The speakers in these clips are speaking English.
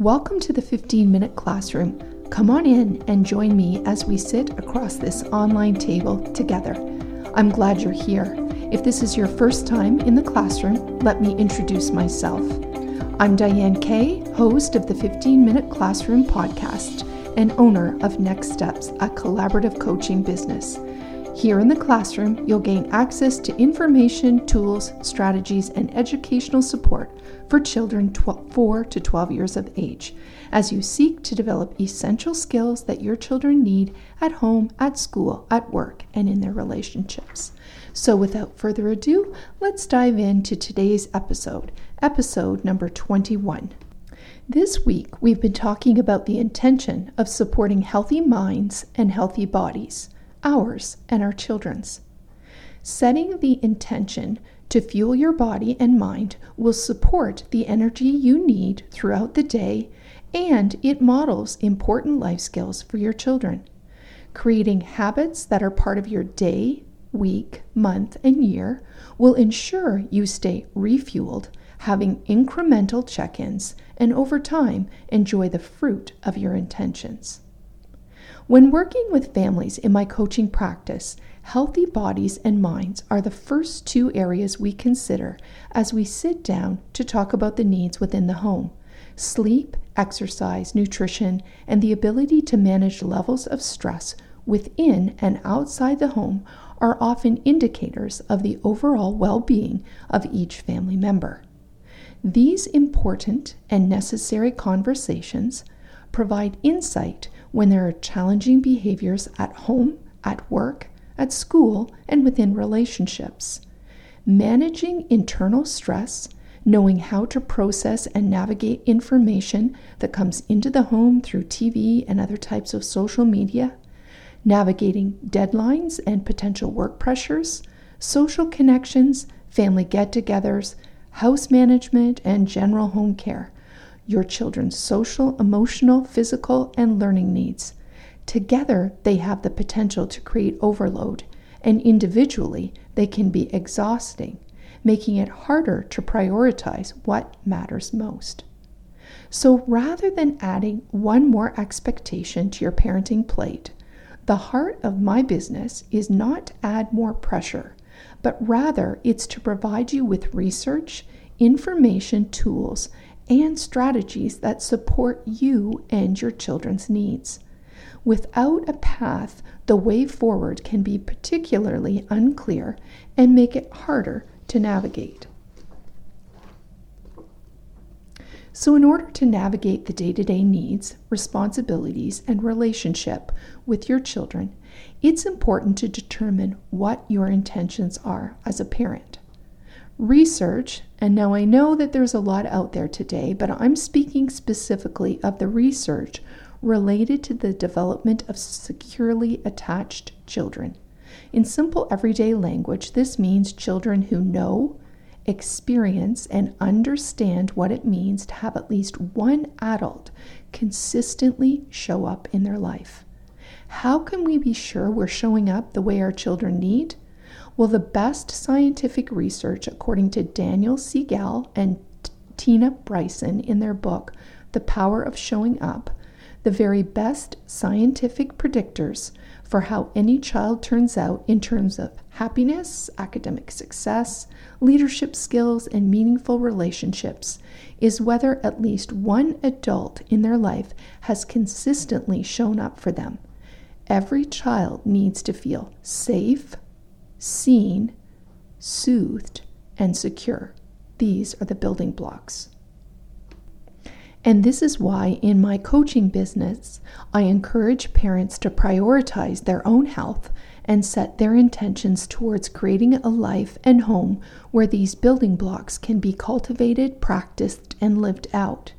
Welcome to the 15 minute classroom. Come on in and join me as we sit across this online table together. I'm glad you're here. If this is your first time in the classroom, let me introduce myself. I'm Diane Kay, host of the 15 Minute Classroom podcast and owner of Next Steps, a collaborative coaching business. Here in the classroom, you'll gain access to information, tools, strategies, and educational support for children 4 to 12 years of age as you seek to develop essential skills that your children need at home, at school, at work, and in their relationships. So, without further ado, let's dive into today's episode, episode number 21. This week, we've been talking about the intention of supporting healthy minds and healthy bodies ours and our children's. Setting the intention to fuel your body and mind will support the energy you need throughout the day and it models important life skills for your children. Creating habits that are part of your day, week, month, and year will ensure you stay refueled, having incremental check ins, and over time enjoy the fruit of your intentions. When working with families in my coaching practice, healthy bodies and minds are the first two areas we consider as we sit down to talk about the needs within the home. Sleep, exercise, nutrition, and the ability to manage levels of stress within and outside the home are often indicators of the overall well being of each family member. These important and necessary conversations provide insight when there are challenging behaviors at home, at work, at school, and within relationships. Managing internal stress, knowing how to process and navigate information that comes into the home through TV and other types of social media, navigating deadlines and potential work pressures, social connections, family get togethers, house management, and general home care your children's social, emotional, physical, and learning needs. Together, they have the potential to create overload, and individually, they can be exhausting, making it harder to prioritize what matters most. So rather than adding one more expectation to your parenting plate, the heart of my business is not to add more pressure, but rather it's to provide you with research, information, tools, and strategies that support you and your children's needs. Without a path, the way forward can be particularly unclear and make it harder to navigate. So, in order to navigate the day to day needs, responsibilities, and relationship with your children, it's important to determine what your intentions are as a parent research, and now I know that there's a lot out there today, but I'm speaking specifically of the research related to the development of securely attached children. In simple everyday language, this means children who know, experience, and understand what it means to have at least one adult consistently show up in their life. How can we be sure we're showing up the way our children need? Well, the best scientific research, according to Daniel Siegel and T- Tina Bryson in their book, The Power of Showing Up, the very best scientific predictors for how any child turns out in terms of happiness, academic success, leadership skills, and meaningful relationships is whether at least one adult in their life has consistently shown up for them. Every child needs to feel safe, seen, soothed, and secure. These are the building blocks. And this is why, in my coaching business, I encourage parents to prioritize their own health and set their intentions towards creating a life and home where these building blocks can be cultivated, practiced, and lived out.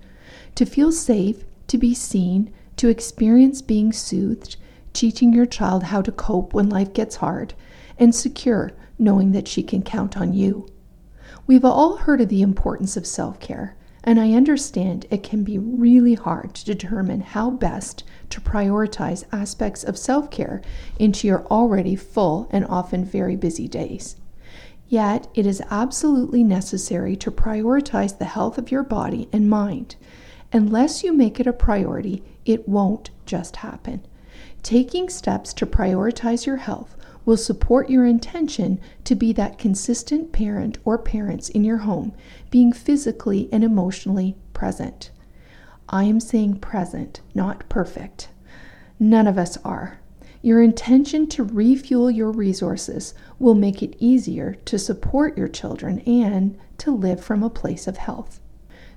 To feel safe, to be seen, to experience being soothed, teaching your child how to cope when life gets hard, and secure knowing that she can count on you. We've all heard of the importance of self care, and I understand it can be really hard to determine how best to prioritize aspects of self care into your already full and often very busy days. Yet, it is absolutely necessary to prioritize the health of your body and mind. Unless you make it a priority, it won't just happen. Taking steps to prioritize your health will support your intention to be that consistent parent or parents in your home, being physically and emotionally present. I am saying present, not perfect. None of us are. Your intention to refuel your resources will make it easier to support your children and to live from a place of health.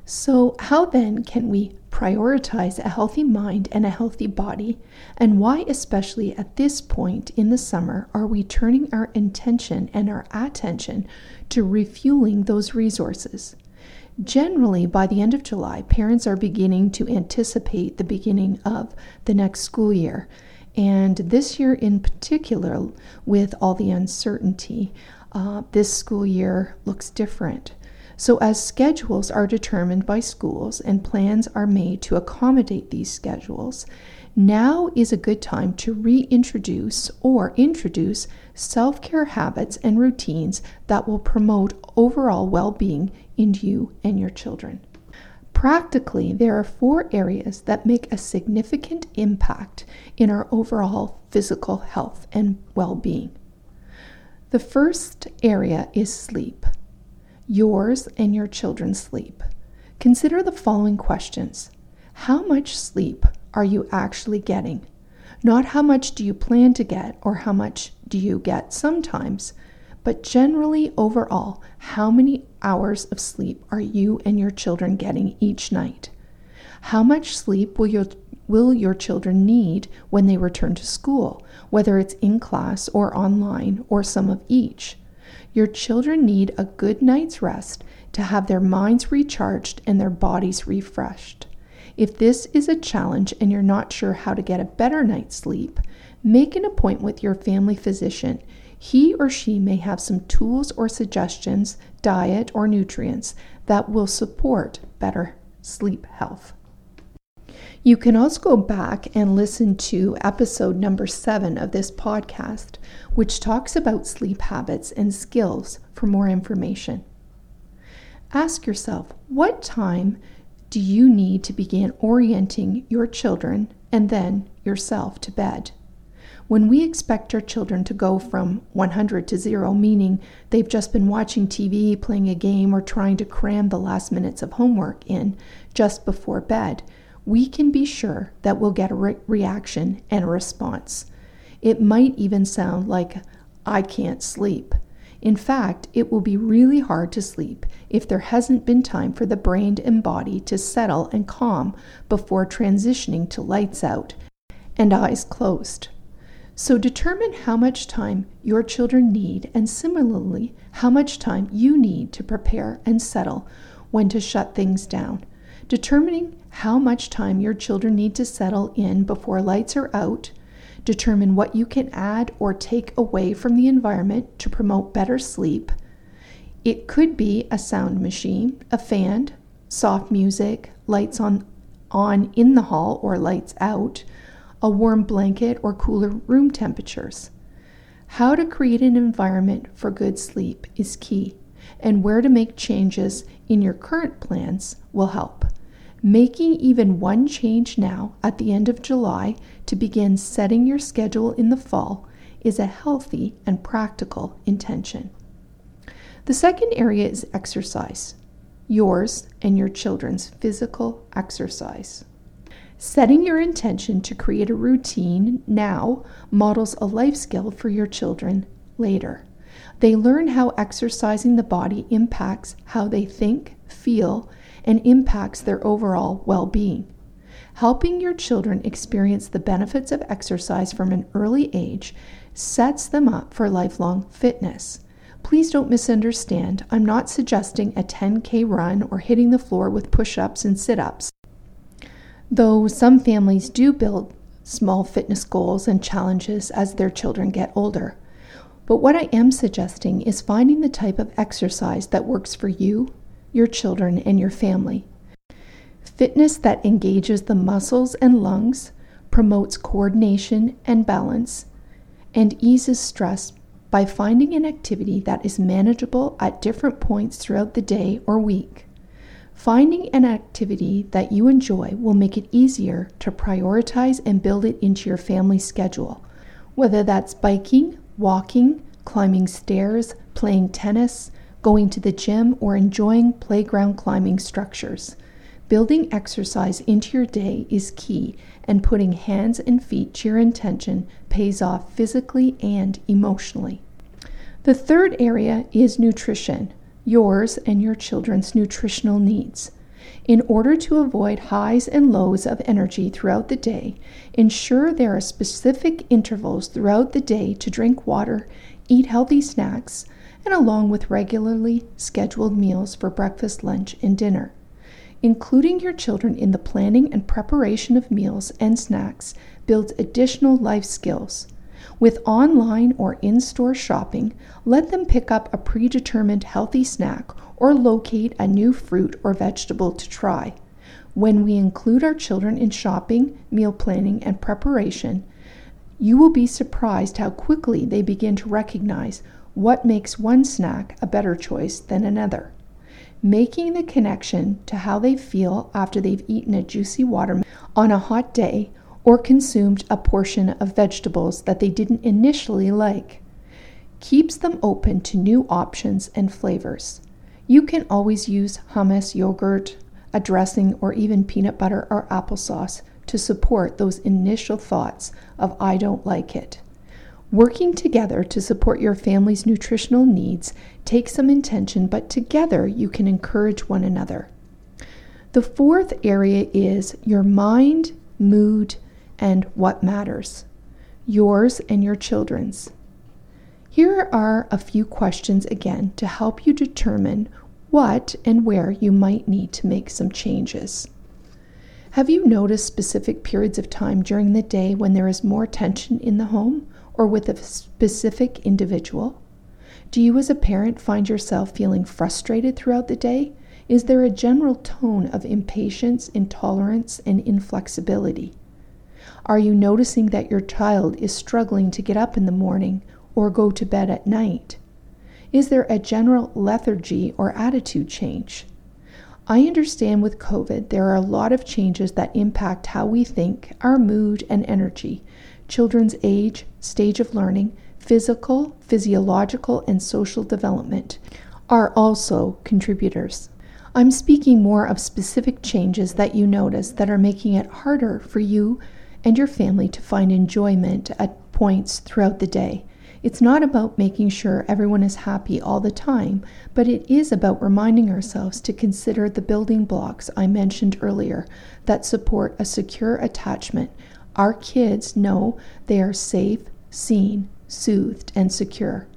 So, how then can we prioritize a healthy mind and a healthy body? And why, especially at this point in the summer, are we turning our intention and our attention to refueling those resources? Generally, by the end of July, parents are beginning to anticipate the beginning of the next school year. And this year, in particular, with all the uncertainty, uh, this school year looks different. So, as schedules are determined by schools and plans are made to accommodate these schedules, now is a good time to reintroduce or introduce self care habits and routines that will promote overall well being in you and your children. Practically, there are four areas that make a significant impact in our overall physical health and well being. The first area is sleep yours and your children's sleep. Consider the following questions How much sleep are you actually getting? Not how much do you plan to get or how much do you get sometimes, but generally overall, how many hours of sleep are you and your children getting each night? How much sleep will your will your children need when they return to school, whether it's in class or online or some of each? Your children need a good night's rest to have their minds recharged and their bodies refreshed. If this is a challenge and you're not sure how to get a better night's sleep, make an appointment with your family physician. He or she may have some tools or suggestions, diet or nutrients that will support better sleep health. You can also go back and listen to episode number seven of this podcast, which talks about sleep habits and skills for more information. Ask yourself what time do you need to begin orienting your children and then yourself to bed? When we expect our children to go from 100 to zero, meaning they've just been watching TV, playing a game, or trying to cram the last minutes of homework in just before bed, we can be sure that we'll get a re- reaction and a response. It might even sound like, I can't sleep. In fact, it will be really hard to sleep if there hasn't been time for the brain and body to settle and calm before transitioning to lights out and eyes closed. So determine how much time your children need, and similarly, how much time you need to prepare and settle when to shut things down. Determining how much time your children need to settle in before lights are out. Determine what you can add or take away from the environment to promote better sleep. It could be a sound machine, a fan, soft music, lights on, on in the hall or lights out, a warm blanket or cooler room temperatures. How to create an environment for good sleep is key, and where to make changes in your current plans will help. Making even one change now at the end of July to begin setting your schedule in the fall is a healthy and practical intention. The second area is exercise, yours and your children's physical exercise. Setting your intention to create a routine now models a life skill for your children later. They learn how exercising the body impacts how they think, feel, and impacts their overall well being. Helping your children experience the benefits of exercise from an early age sets them up for lifelong fitness. Please don't misunderstand. I'm not suggesting a 10K run or hitting the floor with push ups and sit ups. Though some families do build small fitness goals and challenges as their children get older. But what I am suggesting is finding the type of exercise that works for you your children, and your family. Fitness that engages the muscles and lungs, promotes coordination and balance, and eases stress by finding an activity that is manageable at different points throughout the day or week. Finding an activity that you enjoy will make it easier to prioritize and build it into your family schedule, whether that's biking, walking, climbing stairs, playing tennis, going to the gym, or enjoying playground climbing structures. Building exercise into your day is key, and putting hands and feet to your intention pays off physically and emotionally. The third area is nutrition yours and your children's nutritional needs. In order to avoid highs and lows of energy throughout the day, ensure there are specific intervals throughout the day to drink water, eat healthy snacks, and along with regularly scheduled meals for breakfast, lunch, and dinner. Including your children in the planning and preparation of meals and snacks builds additional life skills. With online or in store shopping, let them pick up a predetermined healthy snack or locate a new fruit or vegetable to try. When we include our children in shopping, meal planning, and preparation, you will be surprised how quickly they begin to recognize what makes one snack a better choice than another. Making the connection to how they feel after they've eaten a juicy watermelon on a hot day or consumed a portion of vegetables that they didn't initially like. Keeps them open to new options and flavors. You can always use hummus, yogurt, a dressing, or even peanut butter or applesauce to support those initial thoughts of I don't like it. Working together to support your family's nutritional needs takes some intention, but together you can encourage one another. The fourth area is your mind, mood, and what matters yours and your children's. Here are a few questions again to help you determine what and where you might need to make some changes. Have you noticed specific periods of time during the day when there is more tension in the home or with a specific individual? Do you, as a parent, find yourself feeling frustrated throughout the day? Is there a general tone of impatience, intolerance, and inflexibility? Are you noticing that your child is struggling to get up in the morning or go to bed at night? Is there a general lethargy or attitude change? I understand with COVID, there are a lot of changes that impact how we think, our mood, and energy, children's age, stage of learning, physical, physiological, and social development are also contributors. I'm speaking more of specific changes that you notice that are making it harder for you and your family to find enjoyment at points throughout the day. It's not about making sure everyone is happy all the time, but it is about reminding ourselves to consider the building blocks I mentioned earlier that support a secure attachment. Our kids know they are safe, seen, soothed, and secure.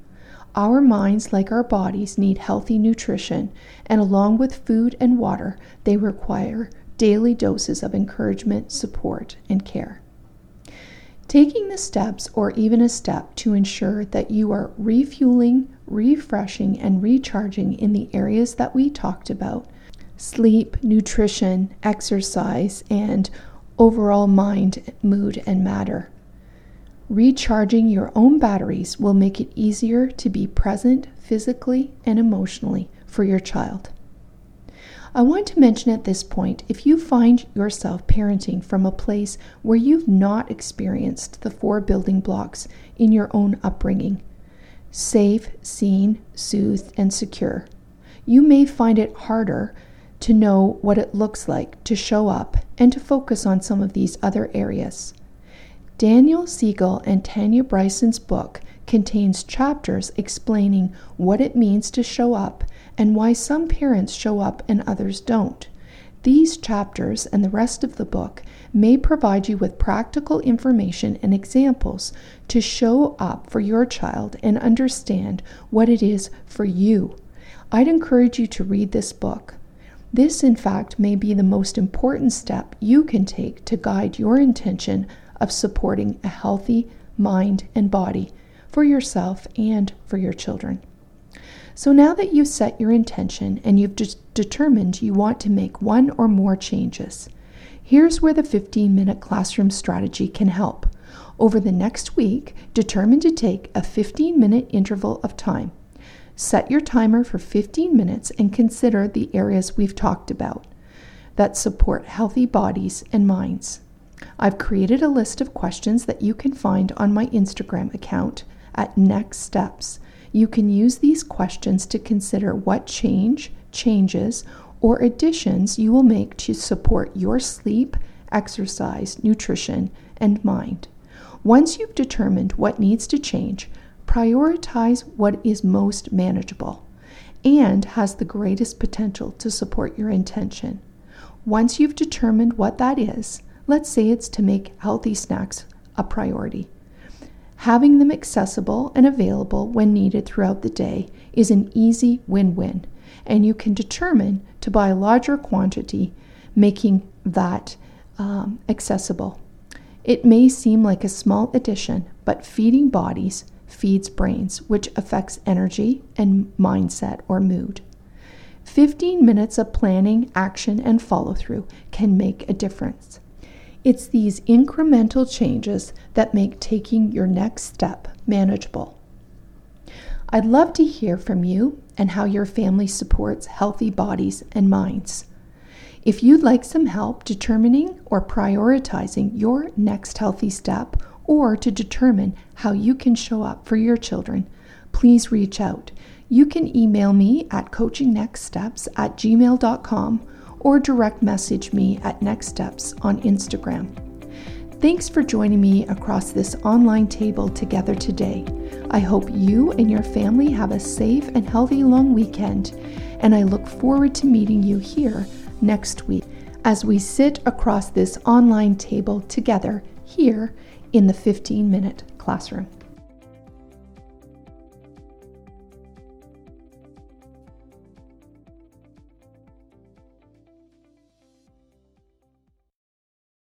Our minds, like our bodies, need healthy nutrition, and along with food and water, they require daily doses of encouragement, support, and care. Taking the steps, or even a step, to ensure that you are refueling, refreshing, and recharging in the areas that we talked about sleep, nutrition, exercise, and overall mind, mood, and matter. Recharging your own batteries will make it easier to be present physically and emotionally for your child. I want to mention at this point if you find yourself parenting from a place where you've not experienced the four building blocks in your own upbringing safe, seen, soothed, and secure you may find it harder to know what it looks like to show up and to focus on some of these other areas. Daniel Siegel and Tanya Bryson's book contains chapters explaining what it means to show up and why some parents show up and others don't. These chapters and the rest of the book may provide you with practical information and examples to show up for your child and understand what it is for you. I'd encourage you to read this book. This, in fact, may be the most important step you can take to guide your intention of supporting a healthy mind and body for yourself and for your children. So now that you've set your intention and you've de- determined you want to make one or more changes, here's where the 15 minute classroom strategy can help. Over the next week, determine to take a 15 minute interval of time. Set your timer for 15 minutes and consider the areas we've talked about that support healthy bodies and minds. I've created a list of questions that you can find on my Instagram account at Next Steps. You can use these questions to consider what change, changes, or additions you will make to support your sleep, exercise, nutrition, and mind. Once you've determined what needs to change, prioritize what is most manageable and has the greatest potential to support your intention. Once you've determined what that is, let's say it's to make healthy snacks a priority. Having them accessible and available when needed throughout the day is an easy win win, and you can determine to buy a larger quantity, making that um, accessible. It may seem like a small addition, but feeding bodies feeds brains, which affects energy and mindset or mood. 15 minutes of planning, action, and follow through can make a difference. It's these incremental changes that make taking your next step manageable. I'd love to hear from you and how your family supports healthy bodies and minds. If you'd like some help determining or prioritizing your next healthy step, or to determine how you can show up for your children, please reach out. You can email me at coachingnextsteps at gmail.com or direct message me at Next Steps on Instagram. Thanks for joining me across this online table together today. I hope you and your family have a safe and healthy long weekend, and I look forward to meeting you here next week as we sit across this online table together here in the 15 minute classroom.